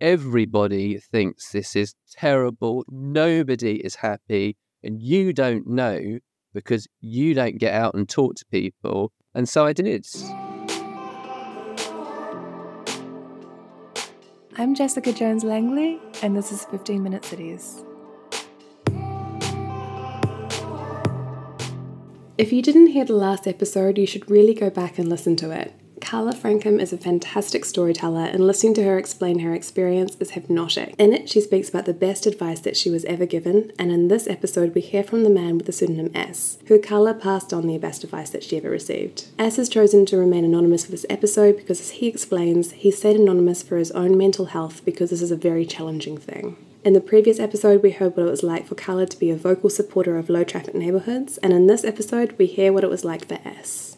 Everybody thinks this is terrible. Nobody is happy. And you don't know because you don't get out and talk to people. And so I did. I'm Jessica Jones Langley, and this is 15 Minute Cities. If you didn't hear the last episode, you should really go back and listen to it. Carla Francome is a fantastic storyteller, and listening to her explain her experience is hypnotic. In it, she speaks about the best advice that she was ever given, and in this episode, we hear from the man with the pseudonym S, who Carla passed on the best advice that she ever received. S has chosen to remain anonymous for this episode because, as he explains, he stayed anonymous for his own mental health because this is a very challenging thing. In the previous episode, we heard what it was like for Carla to be a vocal supporter of low traffic neighbourhoods, and in this episode, we hear what it was like for S.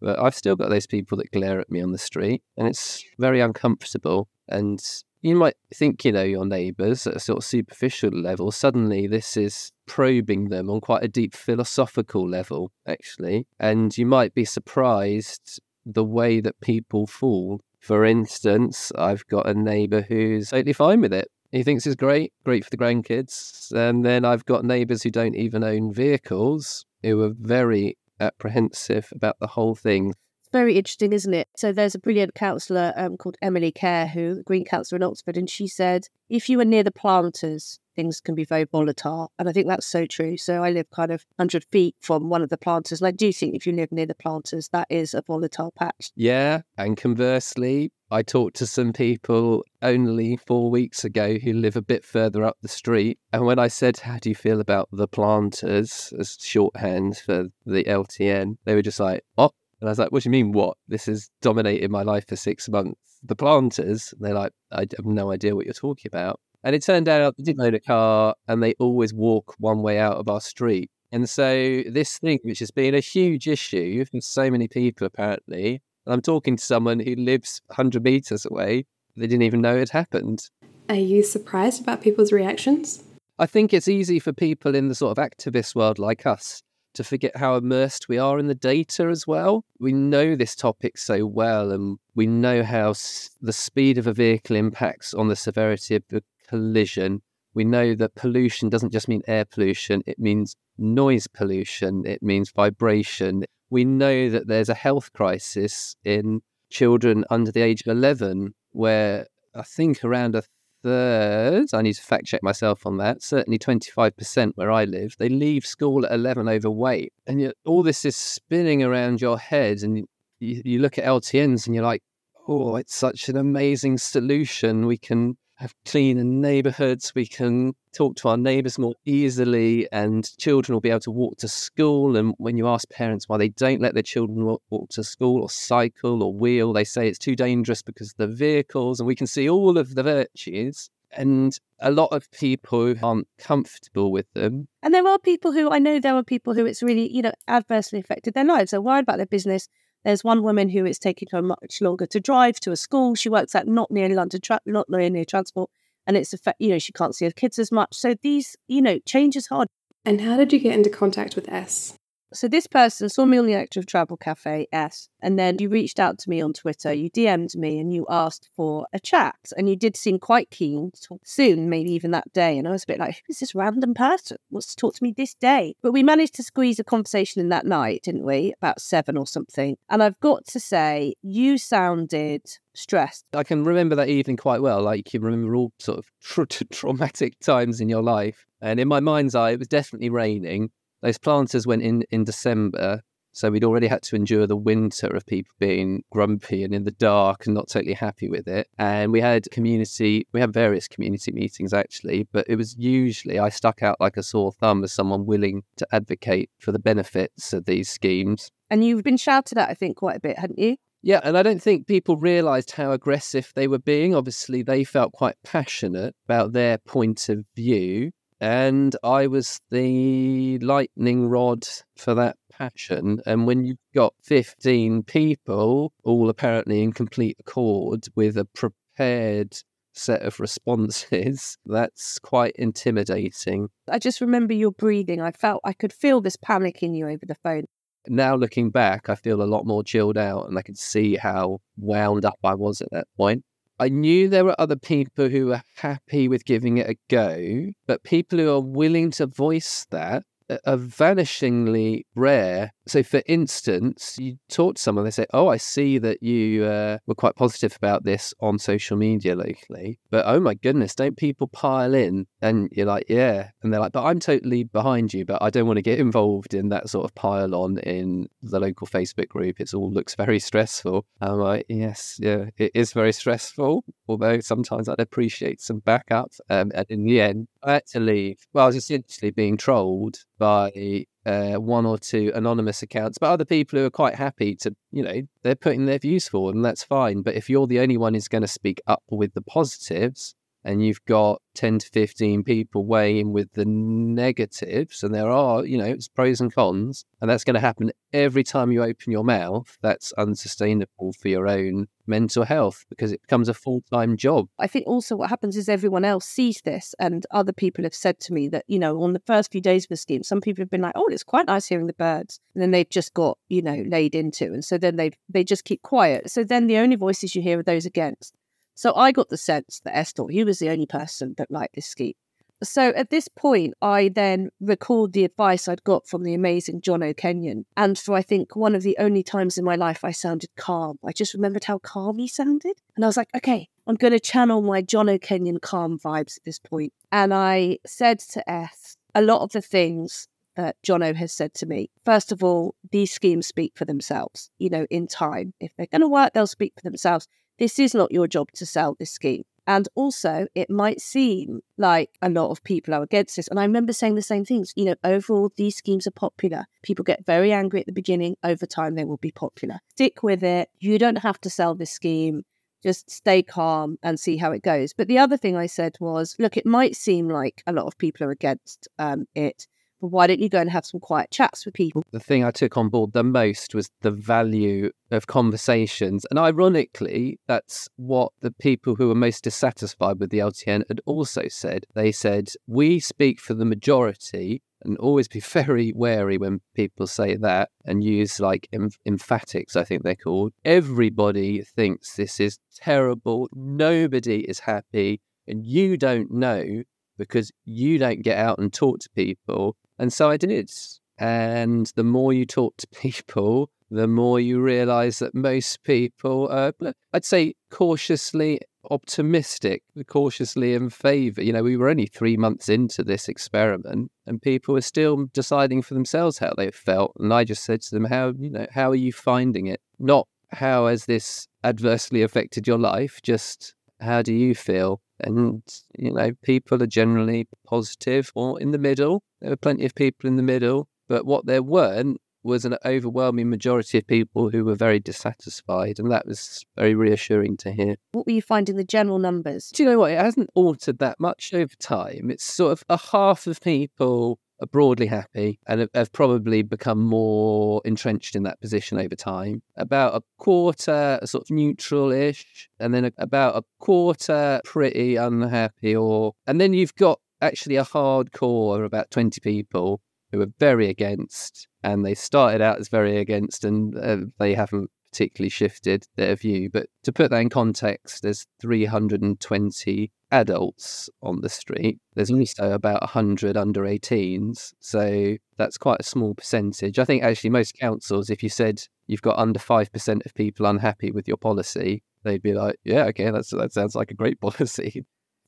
But I've still got those people that glare at me on the street, and it's very uncomfortable. And you might think, you know, your neighbours at a sort of superficial level. Suddenly, this is probing them on quite a deep philosophical level, actually. And you might be surprised the way that people fall. For instance, I've got a neighbour who's totally fine with it. He thinks it's great, great for the grandkids. And then I've got neighbours who don't even own vehicles, who are very apprehensive about the whole thing. Very interesting, isn't it? So there's a brilliant counsellor um, called Emily Kerr, who the Green Councillor in Oxford, and she said if you are near the planters, things can be very volatile. And I think that's so true. So I live kind of 100 feet from one of the planters. And I do think if you live near the planters, that is a volatile patch. Yeah. And conversely, I talked to some people only four weeks ago who live a bit further up the street. And when I said, How do you feel about the planters as shorthand for the LTN? They were just like, What? And I was like, What do you mean, what? This has dominated my life for six months. The planters, they're like, I have no idea what you're talking about. And it turned out they didn't own a car and they always walk one way out of our street. And so this thing, which has been a huge issue for so many people apparently, and I'm talking to someone who lives 100 meters away, they didn't even know it happened. Are you surprised about people's reactions? I think it's easy for people in the sort of activist world like us to forget how immersed we are in the data as well. We know this topic so well, and we know how the speed of a vehicle impacts on the severity of the collision. We know that pollution doesn't just mean air pollution, it means noise pollution, it means vibration. We know that there's a health crisis in children under the age of 11, where I think around a third, I need to fact check myself on that, certainly 25% where I live, they leave school at 11 overweight. And yet all this is spinning around your head, and you, you look at LTNs and you're like, oh, it's such an amazing solution. We can have cleaner neighborhoods. We can talk to our neighbors more easily, and children will be able to walk to school. And when you ask parents why they don't let their children walk, to school or cycle or wheel, they say it's too dangerous because of the vehicles. And we can see all of the virtues. And a lot of people aren't comfortable with them. And there are people who I know there are people who it's really, you know, adversely affected their lives. They're worried about their business there's one woman who it's taking her much longer to drive to a school. She works at not near London, tra- not near near transport, and it's a you know she can't see her kids as much. So these you know change is hard. And how did you get into contact with S? So this person saw me on the Electric Travel Cafe, S, and then you reached out to me on Twitter. You DM'd me and you asked for a chat, and you did seem quite keen to talk soon, maybe even that day. And I was a bit like, who's this random person? Wants to talk to me this day? But we managed to squeeze a conversation in that night, didn't we? About seven or something. And I've got to say, you sounded stressed. I can remember that evening quite well. Like you remember all sort of tra- traumatic times in your life. And in my mind's eye, it was definitely raining those planters went in in December, so we'd already had to endure the winter of people being grumpy and in the dark and not totally happy with it. And we had community, we had various community meetings actually, but it was usually I stuck out like a sore thumb as someone willing to advocate for the benefits of these schemes. And you've been shouted at, I think, quite a bit, hadn't you? Yeah, and I don't think people realised how aggressive they were being. Obviously, they felt quite passionate about their point of view and I was the lightning rod for that passion. And when you've got 15 people, all apparently in complete accord with a prepared set of responses, that's quite intimidating. I just remember your breathing. I felt I could feel this panic in you over the phone. Now looking back, I feel a lot more chilled out and I can see how wound up I was at that point. I knew there were other people who were happy with giving it a go, but people who are willing to voice that are vanishingly rare. So, for instance, you talk to someone, they say, Oh, I see that you uh, were quite positive about this on social media locally. But oh my goodness, don't people pile in? And you're like, Yeah. And they're like, But I'm totally behind you, but I don't want to get involved in that sort of pile on in the local Facebook group. It all looks very stressful. I'm like, Yes, yeah, it is very stressful. Although sometimes I'd appreciate some backup. Um, and in the end, I had to leave. Well, I was essentially being trolled by uh, one or two anonymous accounts, but other people who are quite happy to, you know, they're putting their views forward and that's fine. But if you're the only one who's going to speak up with the positives, and you've got 10 to 15 people weighing with the negatives, and there are, you know, it's pros and cons, and that's going to happen every time you open your mouth, that's unsustainable for your own mental health because it becomes a full time job. I think also what happens is everyone else sees this, and other people have said to me that, you know, on the first few days of the scheme, some people have been like, oh, it's quite nice hearing the birds. And then they've just got, you know, laid into. And so then they they just keep quiet. So then the only voices you hear are those against. So I got the sense that Esther, he was the only person that liked this scheme. So at this point, I then recalled the advice I'd got from the amazing Jono Kenyon. And for I think one of the only times in my life I sounded calm, I just remembered how calm he sounded. And I was like, okay, I'm going to channel my Jono Kenyon calm vibes at this point. And I said to S a lot of the things that Jono has said to me. First of all, these schemes speak for themselves. You know, in time, if they're going to work, they'll speak for themselves. This is not your job to sell this scheme. And also, it might seem like a lot of people are against this. And I remember saying the same things. You know, overall, these schemes are popular. People get very angry at the beginning. Over time, they will be popular. Stick with it. You don't have to sell this scheme. Just stay calm and see how it goes. But the other thing I said was look, it might seem like a lot of people are against um, it why don't you go and have some quiet chats with people? The thing I took on board the most was the value of conversations. And ironically, that's what the people who were most dissatisfied with the LTN had also said. They said, We speak for the majority. And always be very wary when people say that and use like em- emphatics, I think they're called. Everybody thinks this is terrible. Nobody is happy. And you don't know because you don't get out and talk to people and so I did. And the more you talk to people, the more you realize that most people are, I'd say, cautiously optimistic, cautiously in favor. You know, we were only three months into this experiment and people were still deciding for themselves how they felt. And I just said to them, How, you know, how are you finding it? Not how has this adversely affected your life, just how do you feel? And, you know, people are generally positive or in the middle. There were plenty of people in the middle, but what there weren't was an overwhelming majority of people who were very dissatisfied, and that was very reassuring to hear. What were you finding the general numbers? Do you know what? It hasn't altered that much over time. It's sort of a half of people are broadly happy and have probably become more entrenched in that position over time. About a quarter sort of neutral ish, and then about a quarter pretty unhappy, or and then you've got actually a hardcore of about 20 people who are very against, and they started out as very against, and uh, they haven't particularly shifted their view. But to put that in context, there's 320 adults on the street. There's also about 100 under 18s. So that's quite a small percentage. I think actually most councils, if you said you've got under 5% of people unhappy with your policy, they'd be like, yeah, okay, that's, that sounds like a great policy.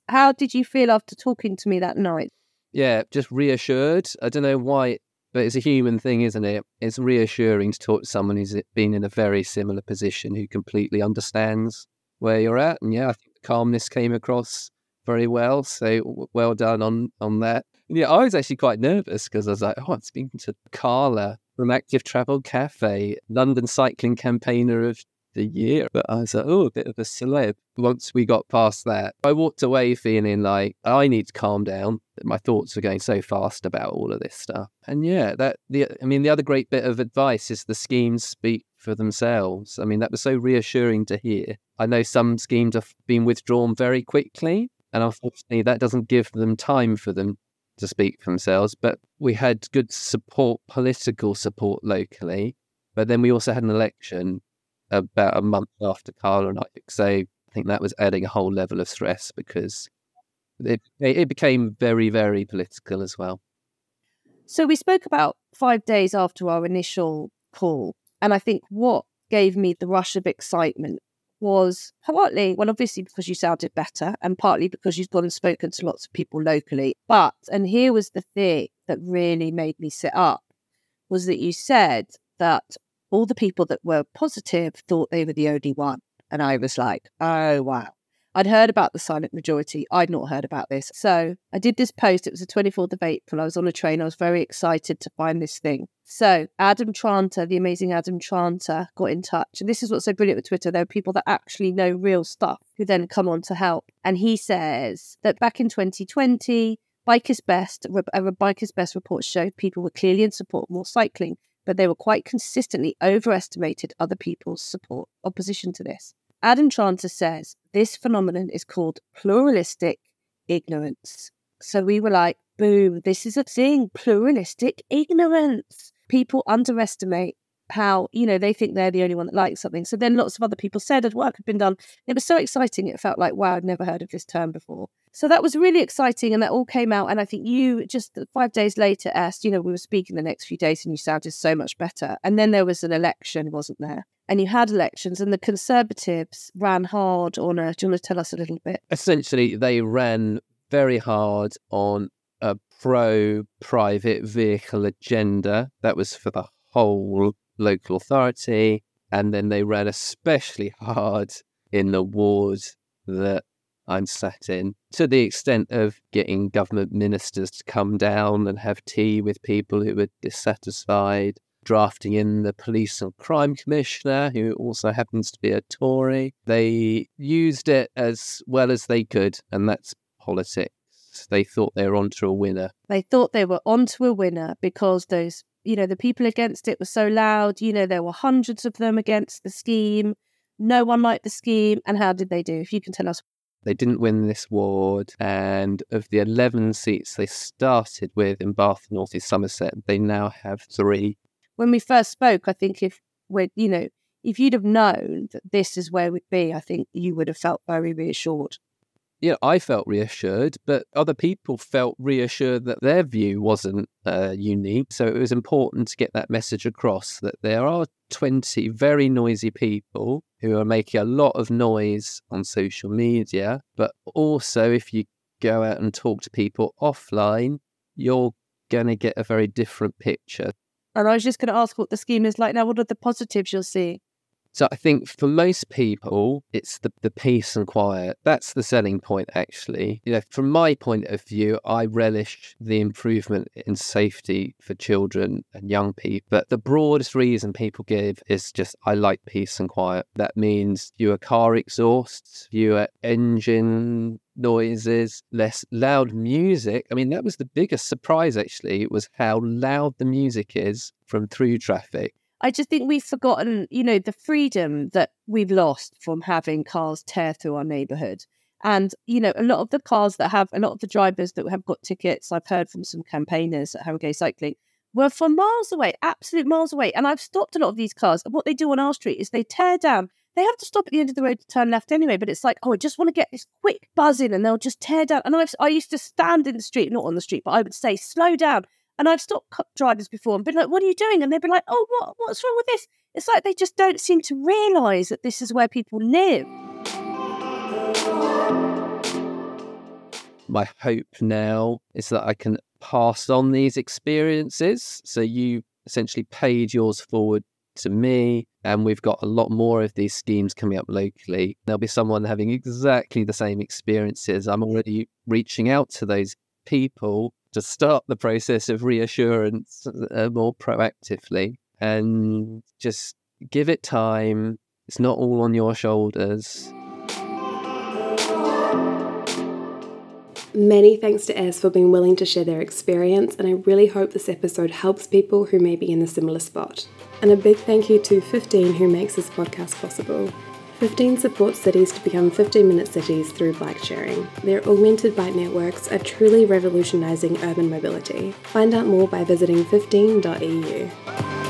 How did you feel after talking to me that night? Yeah, just reassured. I don't know why, but it's a human thing, isn't it? It's reassuring to talk to someone who's been in a very similar position who completely understands where you're at. And yeah, I think calmness came across very well. So well done on on that. And yeah, I was actually quite nervous because I was like, oh, I'm speaking to Carla from Active Travel Cafe, London cycling campaigner of the year. But I was like, oh, a bit of a celeb. Once we got past that, I walked away feeling like I need to calm down. My thoughts were going so fast about all of this stuff. And yeah, that the I mean, the other great bit of advice is the schemes speak for themselves. I mean, that was so reassuring to hear. I know some schemes have been withdrawn very quickly, and unfortunately, that doesn't give them time for them to speak for themselves. But we had good support, political support locally. But then we also had an election about a month after Carla and I. So I think that was adding a whole level of stress because it, it became very, very political as well. So we spoke about five days after our initial call. And I think what gave me the rush of excitement was partly, well, obviously because you sounded better, and partly because you've gone and spoken to lots of people locally. But, and here was the thing that really made me sit up, was that you said that all the people that were positive thought they were the only one. And I was like, oh, wow. I'd heard about the silent majority. I'd not heard about this. So I did this post. It was the 24th of April. I was on a train. I was very excited to find this thing. So Adam Tranter, the amazing Adam Tranter, got in touch. And this is what's so brilliant with Twitter. There are people that actually know real stuff who then come on to help. And he says that back in 2020, Bike is Best, a Bike is Best report showed people were clearly in support of more cycling, but they were quite consistently overestimated other people's support opposition to this. Adam Tranter says this phenomenon is called pluralistic ignorance. So we were like, boom, this is a thing, pluralistic ignorance. People underestimate how, you know, they think they're the only one that likes something. So then lots of other people said that work had been done. It was so exciting. It felt like, wow, I'd never heard of this term before. So that was really exciting. And that all came out. And I think you just five days later asked, you know, we were speaking the next few days and you sounded so much better. And then there was an election, wasn't there? And you had elections, and the Conservatives ran hard on a. Do you want to tell us a little bit? Essentially, they ran very hard on a pro private vehicle agenda that was for the whole local authority. And then they ran especially hard in the ward that I'm sat in, to the extent of getting government ministers to come down and have tea with people who were dissatisfied drafting in the police and crime commissioner, who also happens to be a Tory. They used it as well as they could, and that's politics. They thought they were onto a winner. They thought they were onto a winner because those, you know, the people against it were so loud. You know, there were hundreds of them against the scheme. No one liked the scheme. And how did they do? If you can tell us they didn't win this ward, and of the 11 seats they started with in Bath North East Somerset, they now have three when we first spoke, I think if we're, you know, if you'd have known that this is where we'd be, I think you would have felt very reassured. Yeah, I felt reassured, but other people felt reassured that their view wasn't uh, unique. So it was important to get that message across that there are 20 very noisy people who are making a lot of noise on social media. But also, if you go out and talk to people offline, you're going to get a very different picture. And I was just going to ask what the scheme is like now. What are the positives you'll see? So I think for most people, it's the, the peace and quiet. That's the selling point, actually. You know, from my point of view, I relish the improvement in safety for children and young people. But the broadest reason people give is just, I like peace and quiet. That means fewer car exhausts, fewer engine noises, less loud music. I mean, that was the biggest surprise, actually, was how loud the music is from through traffic. I just think we've forgotten, you know, the freedom that we've lost from having cars tear through our neighborhood. And, you know, a lot of the cars that have, a lot of the drivers that have got tickets, I've heard from some campaigners at Harrogate Cycling, were from miles away, absolute miles away. And I've stopped a lot of these cars. And what they do on our street is they tear down. They have to stop at the end of the road to turn left anyway, but it's like, oh, I just want to get this quick buzz in and they'll just tear down. And I've, I used to stand in the street, not on the street, but I would say, slow down, and I've stopped drivers before and been like, what are you doing? And they'd be like, oh, what, what's wrong with this? It's like they just don't seem to realise that this is where people live. My hope now is that I can pass on these experiences. So you essentially paid yours forward to me, and we've got a lot more of these schemes coming up locally. There'll be someone having exactly the same experiences. I'm already reaching out to those people to start the process of reassurance uh, more proactively and just give it time. It's not all on your shoulders. Many thanks to S for being willing to share their experience, and I really hope this episode helps people who may be in a similar spot. And a big thank you to 15 who makes this podcast possible. 15 supports cities to become 15 minute cities through bike sharing. Their augmented bike networks are truly revolutionising urban mobility. Find out more by visiting 15.eu.